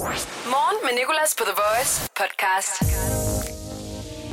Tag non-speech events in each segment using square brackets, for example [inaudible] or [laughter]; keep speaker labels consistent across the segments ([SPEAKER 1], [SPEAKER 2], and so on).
[SPEAKER 1] Morgen med Nicolas på The Voice podcast.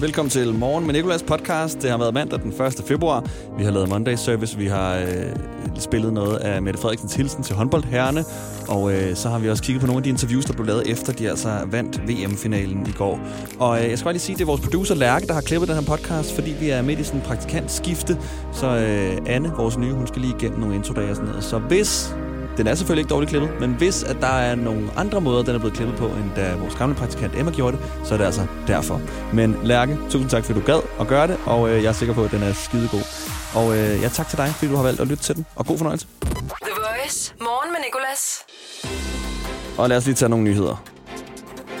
[SPEAKER 2] Velkommen til Morgen med Nicolas podcast. Det har været mandag den 1. februar. Vi har lavet Monday Service. Vi har øh, spillet noget af Mette Frederiksens hilsen til håndboldherrene. Og øh, så har vi også kigget på nogle af de interviews, der blev lavet efter, de altså vandt VM-finalen i går. Og øh, jeg skal bare lige sige, at det er vores producer Lærke, der har klippet den her podcast, fordi vi er midt i sådan en praktikantskifte. Så øh, Anne, vores nye, hun skal lige igennem nogle introdage og sådan noget. Så hvis den er selvfølgelig ikke dårligt klippet, men hvis at der er nogle andre måder, den er blevet klippet på, end da vores gamle praktikant Emma gjorde det, så er det altså derfor. Men Lærke, tusind tak, fordi du gad at gøre det, og øh, jeg er sikker på, at den er skidegod. Og øh, ja, tak til dig, fordi du har valgt at lytte til den, og god fornøjelse.
[SPEAKER 1] The Voice. Morgen med Nicolas.
[SPEAKER 2] Og lad os lige tage nogle nyheder.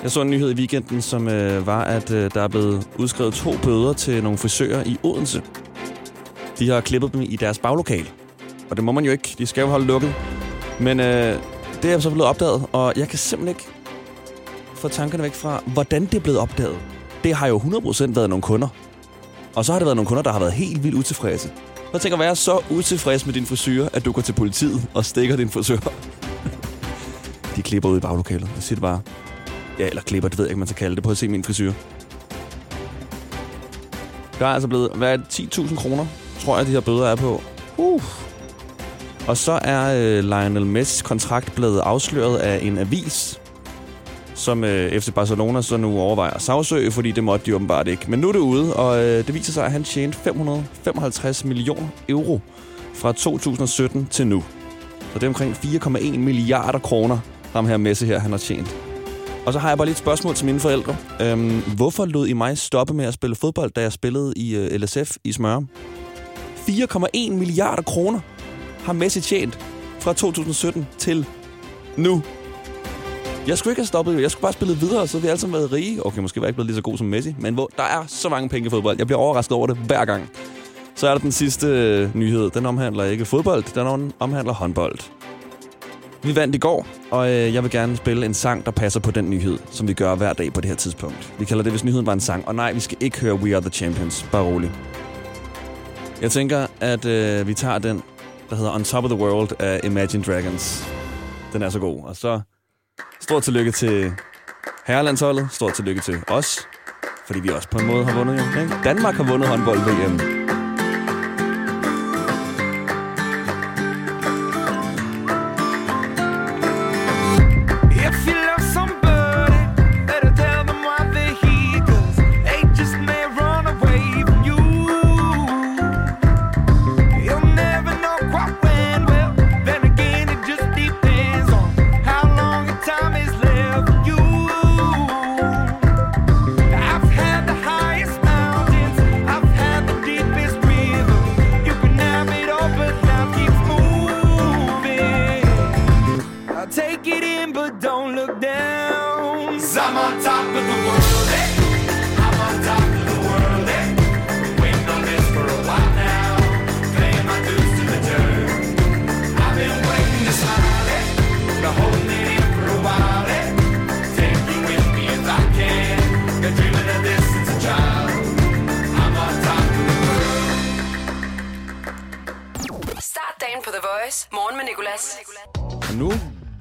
[SPEAKER 2] Jeg så en nyhed i weekenden, som øh, var, at øh, der er blevet udskrevet to bøder til nogle frisører i Odense. De har klippet dem i deres baglokal. Og det må man jo ikke. De skal jo holde lukket. Men øh, det er så blevet opdaget, og jeg kan simpelthen ikke få tankerne væk fra, hvordan det er blevet opdaget. Det har jo 100% været nogle kunder. Og så har det været nogle kunder, der har været helt vildt utilfredse. Jeg tænker at være så utilfreds med din frisyr, at du går til politiet og stikker din frisør. De klipper ud i baglokalet. Jeg siger det bare. Ja, eller klipper, det ved jeg ikke, man skal kalde det. Prøv at se min frisyr. Der er altså blevet, hvad er det, 10.000 kroner, tror jeg, de her bøder er på. Uh. Og så er øh, Lionel Messis kontrakt blevet afsløret af en avis, som øh, FC Barcelona så nu overvejer at sagsøge, fordi det måtte de åbenbart ikke. Men nu er det ude, og øh, det viser sig, at han tjente 555 millioner euro fra 2017 til nu. Så det er omkring 4,1 milliarder kroner, ham her Messi her, han har tjent. Og så har jeg bare lige et spørgsmål til mine forældre. Øhm, hvorfor lod I mig stoppe med at spille fodbold, da jeg spillede i øh, LSF i Smøre? 4,1 milliarder kroner har Messi tjent fra 2017 til nu. Jeg skulle ikke have stoppet, jeg skulle bare spille videre, så vi alle sammen været rige. Okay, måske var jeg ikke blevet lige så god som Messi, men hvor der er så mange penge i fodbold. Jeg bliver overrasket over det hver gang. Så er der den sidste øh, nyhed. Den omhandler ikke fodbold, den omhandler håndbold. Vi vandt i går, og øh, jeg vil gerne spille en sang, der passer på den nyhed, som vi gør hver dag på det her tidspunkt. Vi kalder det, hvis nyheden var en sang. Og nej, vi skal ikke høre We Are The Champions. Bare rolig. Jeg tænker, at øh, vi tager den, der hedder On Top of the World af Imagine Dragons. Den er så god. Og så stort tillykke til herrelandsholdet. Stort tillykke til os. Fordi vi også på en måde har vundet. Jo, ikke? Danmark har vundet håndbold-VM.
[SPEAKER 1] På Voice. Morgen med Nicolas.
[SPEAKER 2] Og nu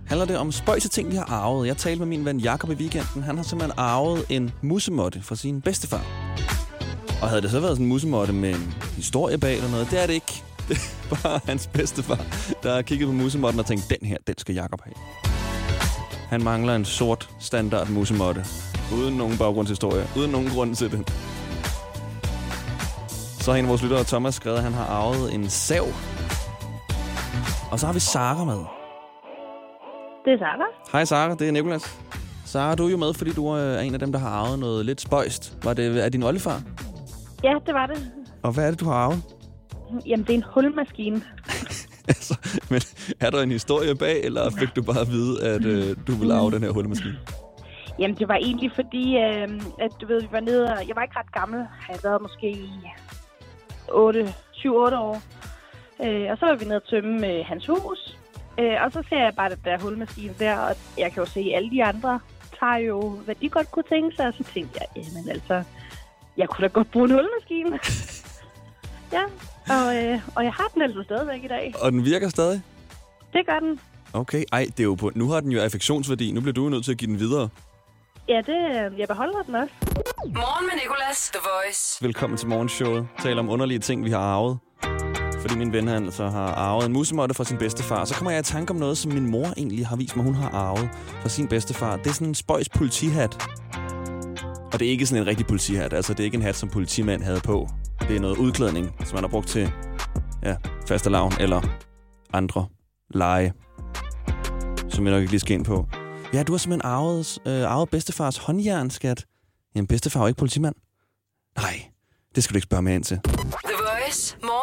[SPEAKER 2] handler det om spøjse ting, vi har arvet. Jeg talte med min ven Jakob i weekenden. Han har simpelthen arvet en musemotte fra sin bedstefar. Og havde det så været sådan en musemotte med en historie bag eller noget, det er det ikke. [laughs] Det er bare hans bedstefar, der har kigget på musemotten og tænkt, den her, den skal Jakob have. Han mangler en sort standard musemotte. Uden nogen baggrundshistorie. Uden nogen grund til det. Så har en af vores lyttere, Thomas, skrevet, at han har arvet en sav. Og så har vi Sara med.
[SPEAKER 3] Det er Sara.
[SPEAKER 2] Hej Sara, det er Nikolas. Sara, du er jo med, fordi du er en af dem, der har arvet noget lidt spøjst. Var det af din oldefar?
[SPEAKER 3] Ja, det var det.
[SPEAKER 2] Og hvad er det, du har arvet?
[SPEAKER 3] Jamen, det er en hulmaskine. [laughs]
[SPEAKER 2] altså, men er der en historie bag, eller fik du bare at vide, at øh, du ville arve den her hullemaskine?
[SPEAKER 3] Jamen, det var egentlig fordi, øh, at du ved, vi var nede, og jeg var ikke ret gammel. Jeg havde været måske i 8, 7-8 år. Øh, og så var vi nede og tømme øh, hans hus. Øh, og så ser jeg bare den der hulmaskine der, og jeg kan jo se, at alle de andre tager jo, hvad de godt kunne tænke sig. Og så tænkte jeg, jamen altså, jeg kunne da godt bruge en hulmaskine. [laughs] ja, og, øh, og jeg har den altså stadigvæk i dag.
[SPEAKER 2] Og den virker stadig?
[SPEAKER 3] Det gør den.
[SPEAKER 2] Okay, ej, det er jo på... Nu har den jo affektionsværdi. Nu bliver du jo nødt til at give den videre.
[SPEAKER 3] Ja, det, øh, jeg beholder den også.
[SPEAKER 1] Morgen med Nicolas, The Voice.
[SPEAKER 2] Velkommen til morgenshowet. Taler om underlige ting, vi har arvet. Fordi min ven han så har arvet en musemotte fra sin bedstefar. Så kommer jeg i tanke om noget, som min mor egentlig har vist mig, hun har arvet fra sin bedstefar. Det er sådan en spøjs politihat. Og det er ikke sådan en rigtig politihat. Altså, det er ikke en hat, som politimand havde på. Det er noget udklædning, som man har brugt til ja, faste lavn eller andre lege, som jeg nok ikke lige skal ind på. Ja, du har simpelthen arvet, øh, arvet bedstefars håndjern, skat. Jamen, bedstefar er jo ikke politimand. Nej, det skal du ikke spørge mere ind til.
[SPEAKER 1] The Voice. Morgen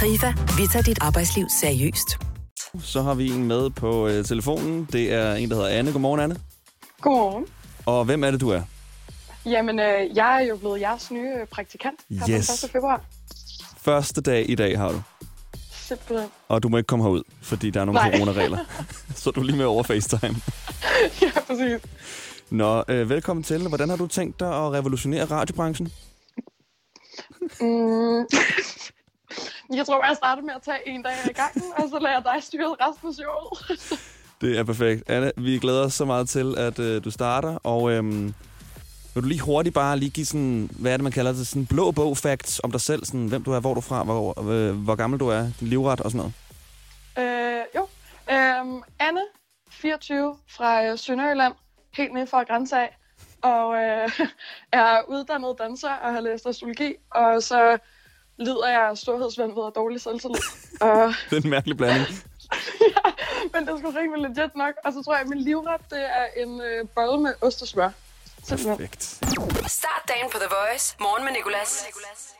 [SPEAKER 4] KRIFA, vi tager dit arbejdsliv seriøst.
[SPEAKER 2] Så har vi en med på øh, telefonen. Det er en, der hedder Anne. Godmorgen, Anne.
[SPEAKER 5] Godmorgen.
[SPEAKER 2] Og hvem er det, du er?
[SPEAKER 5] Jamen, øh, jeg er jo blevet jeres nye øh, praktikant her
[SPEAKER 2] Yes.
[SPEAKER 5] på 1. februar.
[SPEAKER 2] Første dag i dag har du.
[SPEAKER 5] Simpelthen.
[SPEAKER 2] Og du må ikke komme herud, fordi der er nogle
[SPEAKER 5] Nej.
[SPEAKER 2] coronaregler. [laughs] Så er du lige med over FaceTime. [laughs]
[SPEAKER 5] ja, præcis.
[SPEAKER 2] Nå, øh, velkommen til. Hvordan har du tænkt dig at revolutionere radiobranchen?
[SPEAKER 5] Mm. Jeg tror, jeg starter med at tage en dag i gangen, og så lader jeg dig styre resten af showet.
[SPEAKER 2] Det er perfekt. Anne, vi glæder os så meget til, at øh, du starter. Og øhm, vil du lige hurtigt bare lige give sådan, hvad er det, man kalder det, sådan blå bog facts om dig selv? Sådan, hvem du er, hvor du er fra, hvor, øh, hvor gammel du er, din livret og sådan noget.
[SPEAKER 5] øh, jo. Øhm, Anne, 24, fra øh, Sønderjylland, helt nede fra grænse af, og øh, [laughs] er uddannet danser og har læst astrologi, og så lider jeg af storhedsvanvid og dårlig selvtillid. og [laughs]
[SPEAKER 2] Det er en mærkelig blanding. [laughs]
[SPEAKER 5] ja, men det er sgu rimelig legit nok. Og så tror jeg, at min livret, det er en øh, bolle med ost og smør. Simpelthen.
[SPEAKER 2] Perfekt.
[SPEAKER 1] Start dagen på The Voice. Morgen med Nicolas.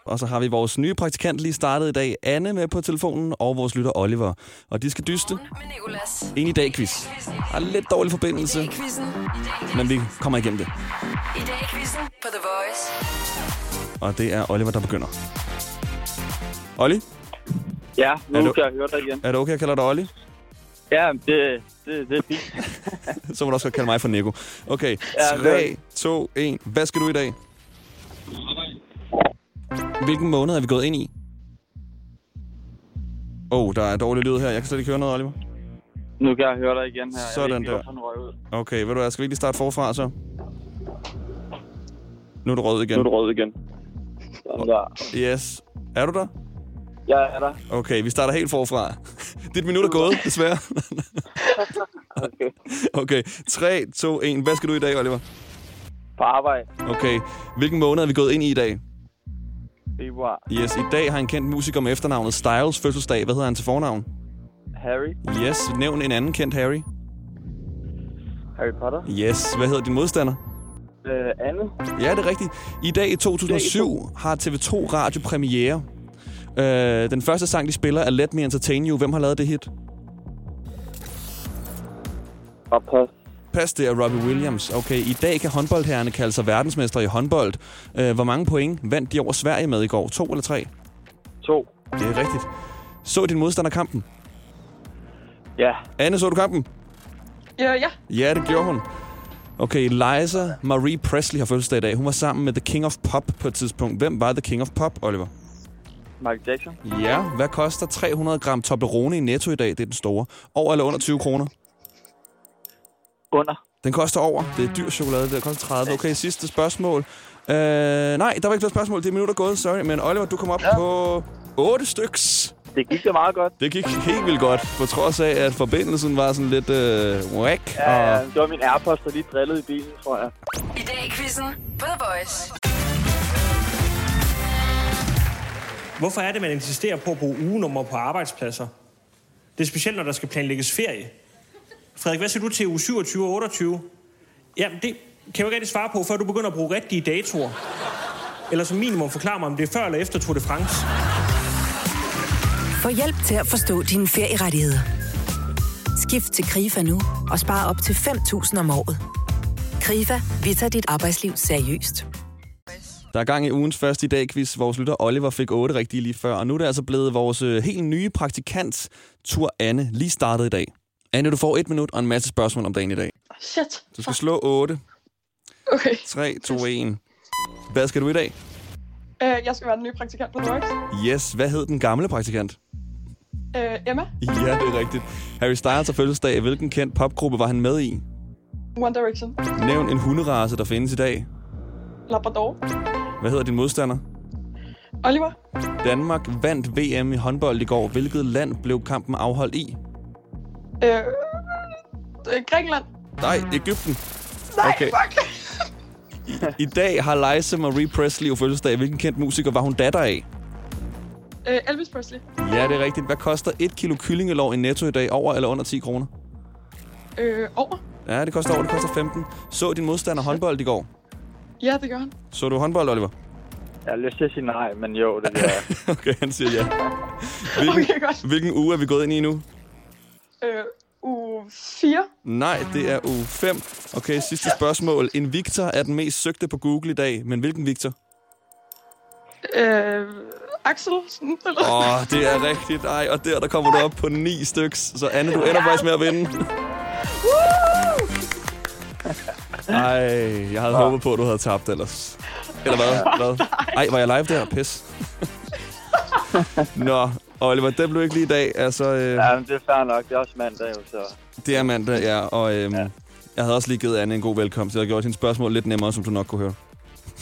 [SPEAKER 2] Og så har vi vores nye praktikant lige startet i dag, Anne, med på telefonen, og vores lytter Oliver. Og de skal dyste en i dag quiz. Der er lidt dårlig forbindelse, men vi kommer igennem det.
[SPEAKER 1] I dag quizzen på The Voice.
[SPEAKER 2] Og det er Oliver, der begynder. Olli,
[SPEAKER 6] Ja, nu
[SPEAKER 2] Er du-
[SPEAKER 6] kan jeg høre dig igen.
[SPEAKER 2] er det okay, at jeg kalder dig Olli?
[SPEAKER 6] Ja, det, det, det er fint. [laughs]
[SPEAKER 2] Så må du også godt kalde mig for Nico. Okay,
[SPEAKER 6] Ja,
[SPEAKER 2] 3, 2, 1. Hvad skal du i dag? Hvilken måned er vi gået ind i? Åh, oh, der er dårlig lyd her. Jeg kan slet ikke høre noget, Oliver.
[SPEAKER 6] Nu kan jeg høre dig igen her.
[SPEAKER 2] Sådan
[SPEAKER 6] jeg ved ikke,
[SPEAKER 2] der. Okay, ved du hvad, skal vi ikke lige starte forfra så? Nu er du rød igen.
[SPEAKER 6] Nu er du rød igen. Sådan der.
[SPEAKER 2] Yes. Er du der?
[SPEAKER 6] Jeg er der.
[SPEAKER 2] Okay, vi starter helt forfra. [laughs] Dit minut er gået, desværre. [laughs]
[SPEAKER 6] Okay.
[SPEAKER 2] Okay, 3, 2, 1. Hvad skal du i dag, Oliver?
[SPEAKER 6] På arbejde.
[SPEAKER 2] Okay, hvilken måned er vi gået ind i i dag?
[SPEAKER 6] Februar.
[SPEAKER 2] Yes, i dag har en kendt musiker med efternavnet Styles fødselsdag. Hvad hedder han til fornavn?
[SPEAKER 6] Harry.
[SPEAKER 2] Yes, nævn en anden kendt Harry.
[SPEAKER 6] Harry Potter.
[SPEAKER 2] Yes, hvad hedder din modstander?
[SPEAKER 6] Øh, Anne.
[SPEAKER 2] Ja, det er rigtigt. I dag i 2007 har TV2 Radio premiere. Øh, den første sang, de spiller, er Let Me Entertain You. Hvem har lavet det hit?
[SPEAKER 6] Og pas.
[SPEAKER 2] Pas, det er Robbie Williams. Okay, i dag kan håndboldherrerne kalde sig verdensmester i håndbold. Øh, hvor mange point vandt de over Sverige med i går? To eller tre?
[SPEAKER 6] To.
[SPEAKER 2] Det er rigtigt. Så din modstander kampen?
[SPEAKER 6] Ja.
[SPEAKER 2] Anne, så du kampen?
[SPEAKER 5] Ja, ja.
[SPEAKER 2] Ja, det gjorde hun. Okay, Liza Marie Presley har fødselsdag i dag. Hun var sammen med The King of Pop på et tidspunkt. Hvem var The King of Pop, Oliver?
[SPEAKER 6] Michael Jackson.
[SPEAKER 2] Ja, hvad koster 300 gram Toblerone i Netto i dag? Det er den store. Over eller under 20 kroner?
[SPEAKER 6] Under.
[SPEAKER 2] Den koster over. Det er dyr chokolade. Det koster 30. Okay, sidste spørgsmål. Øh, nej, der var ikke flere spørgsmål. Det er minutter gået, sorry. Men Oliver, du kom op ja. på 8 styks.
[SPEAKER 6] Det gik da meget godt.
[SPEAKER 2] Det gik helt vildt godt, på trods af, at forbindelsen var sådan lidt øh, whack.
[SPEAKER 6] Ja,
[SPEAKER 2] og
[SPEAKER 6] det var min Airpods, der lige drillede i bilen, tror jeg.
[SPEAKER 1] I dag i quizzen på The Voice.
[SPEAKER 7] Hvorfor er det, man insisterer på at bruge ugenummer på arbejdspladser? Det er specielt, når der skal planlægges ferie. Frederik, hvad siger du til uge 27 og 28? Jamen, det kan jeg jo ikke rigtig svare på, før du begynder at bruge rigtige datoer. Eller som minimum forklare mig, om det er før eller efter Tour de France.
[SPEAKER 4] Få hjælp til at forstå dine ferierettigheder. Skift til KRIFA nu og spar op til 5.000 om året. KRIFA, vi tager dit arbejdsliv seriøst.
[SPEAKER 2] Der er gang i ugens første i dag quiz. Vores lytter Oliver fik 8 rigtige lige før, og nu er det altså blevet vores øh, helt nye praktikant, Tur Anne, lige startet i dag. Anne, du får et minut og en masse spørgsmål om dagen i dag.
[SPEAKER 5] Shit.
[SPEAKER 2] Du skal slå 8.
[SPEAKER 5] Okay.
[SPEAKER 2] 3, 2, 1. Hvad skal du i dag?
[SPEAKER 5] Uh, jeg skal være den nye praktikant på Voice.
[SPEAKER 2] Yes, hvad hed den gamle praktikant?
[SPEAKER 5] Uh, Emma,
[SPEAKER 2] Ja, det er rigtigt. Harry Styles har fødselsdag. Hvilken kendt popgruppe var han med i?
[SPEAKER 5] One Direction,
[SPEAKER 2] Nævn en hunderace, der findes i dag.
[SPEAKER 5] Labrador,
[SPEAKER 2] Hvad hedder din modstander?
[SPEAKER 5] Oliver,
[SPEAKER 2] Danmark vandt VM i håndbold i går. Hvilket land blev kampen afholdt i?
[SPEAKER 5] uh, uh, Grækenland.
[SPEAKER 2] Nej, Ægypten.
[SPEAKER 5] Nej,
[SPEAKER 2] Okay.
[SPEAKER 5] fuck.
[SPEAKER 2] I dag har Liza Marie Presley jo fødselsdag. Hvilken kendt musiker var hun datter af?
[SPEAKER 5] Uh, Elvis Presley,
[SPEAKER 2] Ja, det er rigtigt. Hvad koster et kilo kyllingelår i netto i dag? Over eller under 10 kroner?
[SPEAKER 5] uh, over.
[SPEAKER 2] Ja, det koster over. Det koster 15. Så din modstander håndbold i går?
[SPEAKER 5] Ja, det gør han.
[SPEAKER 2] Så du håndbold, Oliver?
[SPEAKER 6] Jeg har lyst til at sige nej, men jo, det gør jeg. [laughs]
[SPEAKER 2] Okay, han siger ja. Hvilken,
[SPEAKER 5] Okay, godt.
[SPEAKER 2] hvilken uge er vi gået ind i nu?
[SPEAKER 5] Uh, u 4.
[SPEAKER 2] Nej, det er uge 5. Okay, sidste spørgsmål. En Victor er den mest søgte på Google i dag, men hvilken Victor?
[SPEAKER 5] Uh, Axel.
[SPEAKER 2] Åh, oh, det er rigtigt. Ej, og der, der kommer du op på 9 styks. Så Anne, du ender faktisk med at vinde. Ej, jeg havde håbet på, at du havde tabt ellers. Eller hvad? [laughs] hvad? Ej, var jeg live der? Pis. Nå, Oliver, det blev ikke lige i dag. Altså, øh,
[SPEAKER 6] Ja, men det er fair nok. Det er også mandag, jo, så...
[SPEAKER 2] det er mandag, ja. Og øhm, ja. jeg havde også lige givet Anne en god velkomst. Jeg har gjort hendes spørgsmål lidt nemmere, som du nok kunne høre.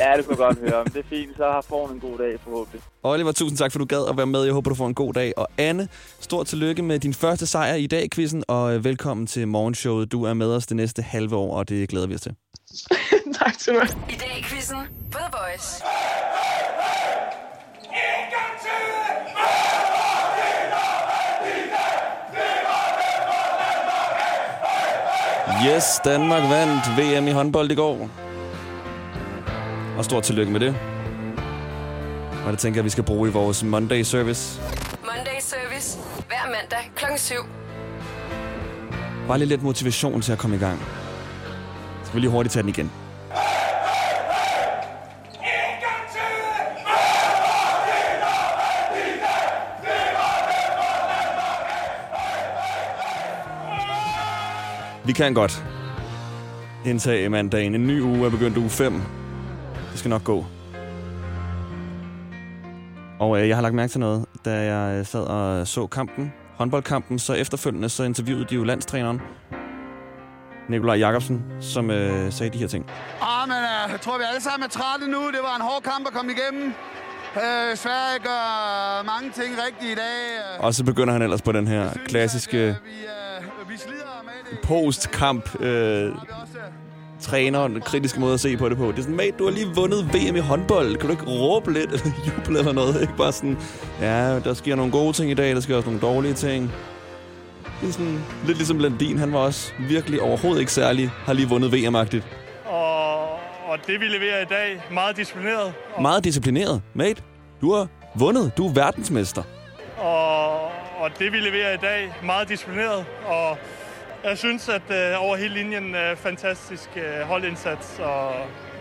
[SPEAKER 6] Ja, det kunne jeg godt høre. Men det er fint, så har får en god dag forhåbentlig.
[SPEAKER 2] Oliver, tusind tak, for du gad at være med. Jeg håber, du får en god dag. Og Anne, stort tillykke med din første sejr i dag quizzen, og øh, velkommen til morgenshowet. Du er med os det næste halve år, og det glæder vi os til. [laughs]
[SPEAKER 5] tak du have.
[SPEAKER 1] I dag i quizzen på The Voice.
[SPEAKER 2] Yes, Danmark vandt VM i håndbold i går. Og stort tillykke med det. Og det tænker jeg, vi skal bruge i vores Monday Service.
[SPEAKER 1] Monday Service. Hver mandag kl. 7.
[SPEAKER 2] Bare lige lidt motivation til at komme i gang. Skal vi lige hurtigt tage den igen. Vi kan godt indtage mandagen. En ny uge er begyndt uge 5. Det skal nok gå. Og øh, jeg har lagt mærke til noget, da jeg øh, sad og så kampen, håndboldkampen, så efterfølgende så interviewede de jo landstræneren, Nikolaj Jakobsen, som øh, sagde de her ting.
[SPEAKER 8] Ah, men uh, jeg tror, vi alle sammen er trætte nu. Det var en hård kamp at komme igennem. Uh, Sverige gør mange ting rigtigt i dag.
[SPEAKER 2] Og så begynder han ellers på den her klassiske
[SPEAKER 8] At, vi, uh, vi
[SPEAKER 2] post-kamp øh, Træner og den kritiske måde at se på det på. Det er sådan, mate, du har lige vundet VM i håndbold. Kan du ikke råbe lidt eller [laughs] juble eller noget? Ikke bare sådan, ja, der sker nogle gode ting i dag, der sker også nogle dårlige ting. Det er sådan lidt ligesom Landin. Han var også virkelig overhovedet ikke særlig, har lige vundet VM-agtigt.
[SPEAKER 9] Og, og det vi leverer i dag, meget disciplineret. Og,
[SPEAKER 2] Meget disciplineret. Mate, du har vundet. Du er verdensmester.
[SPEAKER 9] og, og det vi leverer i dag, meget disciplineret. Og jeg synes, at øh, over hele linjen øh, fantastisk øh, holdindsats. Og,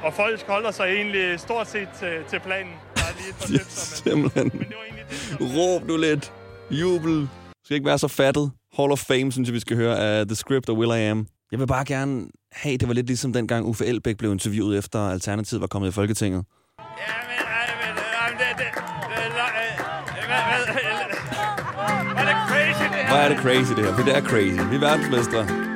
[SPEAKER 9] og folk holder sig egentlig stort set til, til planen. Der er lige et par [laughs] stykker, men, men det var egentlig det, som...
[SPEAKER 2] Råb nu lidt. Jubel. Skal ikke være så fattet. Hall of Fame, synes jeg, vi skal høre af The Script og Will I Am. Jeg vil bare gerne have, det var lidt ligesom dengang Uffe Elbæk blev interviewet efter Alternativet var kommet i Folketinget.
[SPEAKER 9] Ja,
[SPEAKER 2] Hvor er det crazy, det her? For det er crazy. Vi er verdensmestre.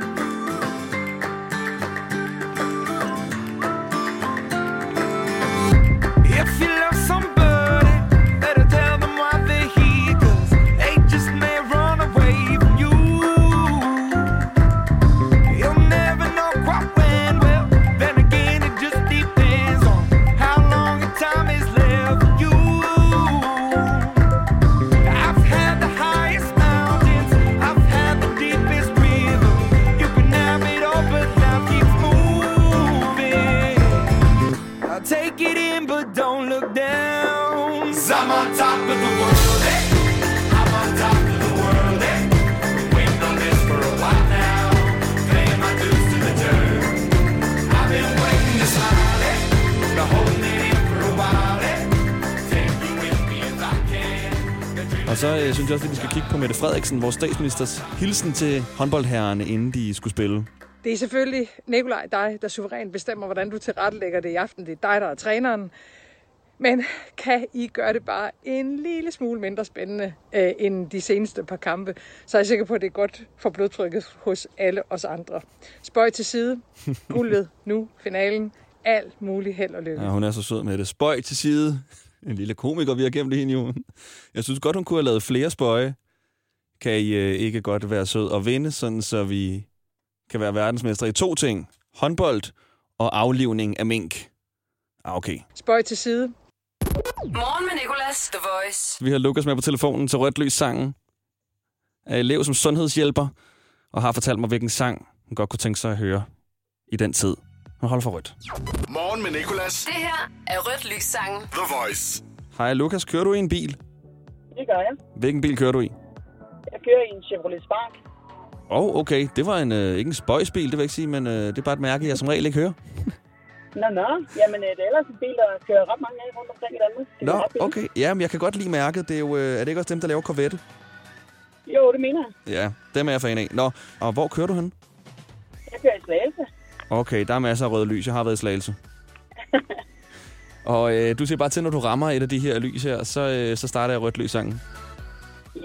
[SPEAKER 2] Og så øh, synes jeg også, at vi skal kigge på Mette Frederiksen, vores statsministers hilsen til håndboldherrerne, inden de skulle spille.
[SPEAKER 10] Det er selvfølgelig Nikolaj, dig, der suverænt bestemmer, hvordan du tilrettelægger det i aften. Det er dig, der er træneren. Men kan I gøre det bare en lille smule mindre spændende øh, end de seneste par kampe, så er jeg sikker på, at det er godt for blodtrykket hos alle os andre. Spøj til side. Guldet nu. Finalen. Alt muligt held og lykke.
[SPEAKER 2] Ja, hun er så sød med det. Spøj til side. En lille komiker, vi har gemt hende jo. Jeg synes godt, hun kunne have lavet flere spøje. Kan I øh, ikke godt være sød og vinde, sådan så vi kan være verdensmester i to ting. Håndbold og aflivning af mink. Ah, okay.
[SPEAKER 10] Spøj til side.
[SPEAKER 1] Morgen med Nicolas, The Voice.
[SPEAKER 2] Vi har Lukas med på telefonen til Rødt Lys sangen. Er elev som sundhedshjælper, og har fortalt mig, hvilken sang hun godt kunne tænke sig at høre i den tid. Hun holder for rødt.
[SPEAKER 11] Morgen med Nicolas.
[SPEAKER 1] Det her er Rødt Lys sangen.
[SPEAKER 11] The Voice.
[SPEAKER 2] Hej Lukas, kører du i en bil?
[SPEAKER 12] Det gør jeg.
[SPEAKER 2] Hvilken bil kører du i?
[SPEAKER 12] Jeg kører i en Chevrolet Spark.
[SPEAKER 2] Åh, oh, okay. Det var en, øh, ikke en spøjsbil, det vil jeg ikke sige, men øh, det er bare et mærke, jeg som regel ikke hører. [laughs]
[SPEAKER 12] Nå, nå. Jamen, øh, det er ellers en bil, der kører ret mange af rundt omkring i Danmark. Det er
[SPEAKER 2] Nå,
[SPEAKER 12] ret
[SPEAKER 2] okay. Ja, men jeg kan godt lide mærket. Det er, jo, øh, er det ikke også dem, der laver Corvette?
[SPEAKER 12] Jo, det mener jeg.
[SPEAKER 2] Ja, dem er jeg fan af. Nå, og hvor kører du hen?
[SPEAKER 12] Jeg kører i Slagelse.
[SPEAKER 2] Okay, der er masser af røde lys. Jeg har været i Slagelse. [laughs] og øh, du siger bare til, når du rammer et af de her lys her, så, øh, så starter jeg rødt lys sangen.
[SPEAKER 12] Yes.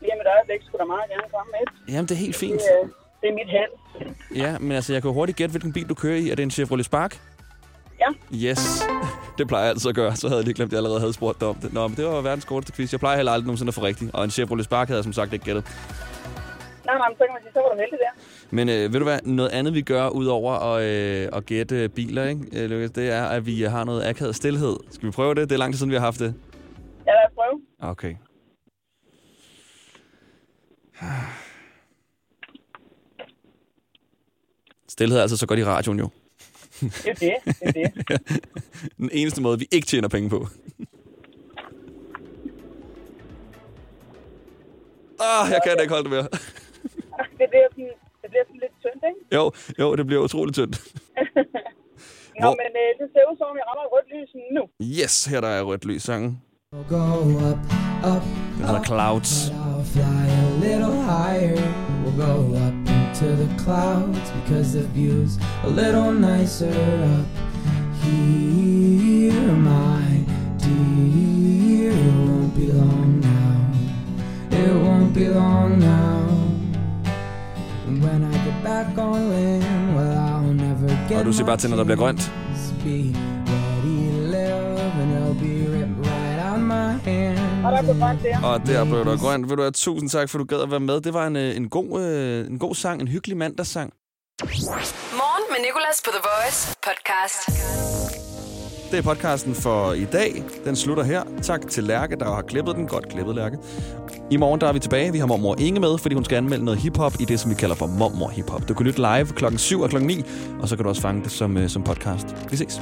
[SPEAKER 12] Lige med et øjeblik skulle der meget gerne komme med.
[SPEAKER 2] Jamen, det er helt fint.
[SPEAKER 12] Det, øh, det er mit held.
[SPEAKER 2] Ja, men altså, jeg kan hurtigt gætte, hvilken bil du kører i. Er det en Chevrolet Spark?
[SPEAKER 12] Ja.
[SPEAKER 2] Yes. [laughs] Det plejer jeg altid at gøre. Så havde jeg lige glemt, at jeg allerede havde spurgt dig om det. Nå, men det var verdens korteste quiz. Jeg plejer heller aldrig nogensinde at få rigtigt. Og en Chevrolet Spark havde jeg som sagt ikke gættet.
[SPEAKER 12] Nej, nej, men så kan man sige, så var du heldig der.
[SPEAKER 2] Men øh, ved du hvad, noget andet vi gør, udover at, øh, at gætte biler, ikke, øh, Lukas, det er, at vi har noget akavet stillhed. Skal vi prøve det? Det er lang tid siden, vi har haft det.
[SPEAKER 12] Ja, lad os prøve.
[SPEAKER 2] Okay. Stilhed er altså så godt i radioen jo.
[SPEAKER 12] Det er det. Det er det. [laughs]
[SPEAKER 2] Den eneste måde, vi ikke tjener penge på. Ah, jeg kan ikke holde det mere.
[SPEAKER 12] Bliver sådan lidt tyndt, ikke?
[SPEAKER 2] Jo, jo, det bliver utroligt tyndt. [laughs]
[SPEAKER 12] Nå,
[SPEAKER 2] Hvor-
[SPEAKER 12] men øh, det ser ud som om, jeg rammer rødt lys nu.
[SPEAKER 2] Yes, her der er rødt lys sangen.
[SPEAKER 13] Go up, up,
[SPEAKER 2] Den hedder Clouds.
[SPEAKER 13] I'll fly a little higher. We'll go up into the clouds because the view's a little nicer up here, my dear. It won't be long now. It won't be long
[SPEAKER 2] Og du siger bare til, når der bliver grønt.
[SPEAKER 12] Og der blev grønt der.
[SPEAKER 2] Og der blev der grønt. Vil du have tusind tak, for du gad at være med. Det var en, øh, en, god, øh, en god sang, en hyggelig mandagssang.
[SPEAKER 1] Morgen med Nicolas på The Voice podcast.
[SPEAKER 2] Det er podcasten for i dag. Den slutter her. Tak til Lærke, der har klippet den. Godt klippet, Lærke. I morgen der er vi tilbage. Vi har mormor Inge med, fordi hun skal anmelde noget hiphop i det, som vi kalder for mormor hiphop. Du kan lytte live klokken 7 og klokken 9, og så kan du også fange det som, øh, som podcast. Vi ses.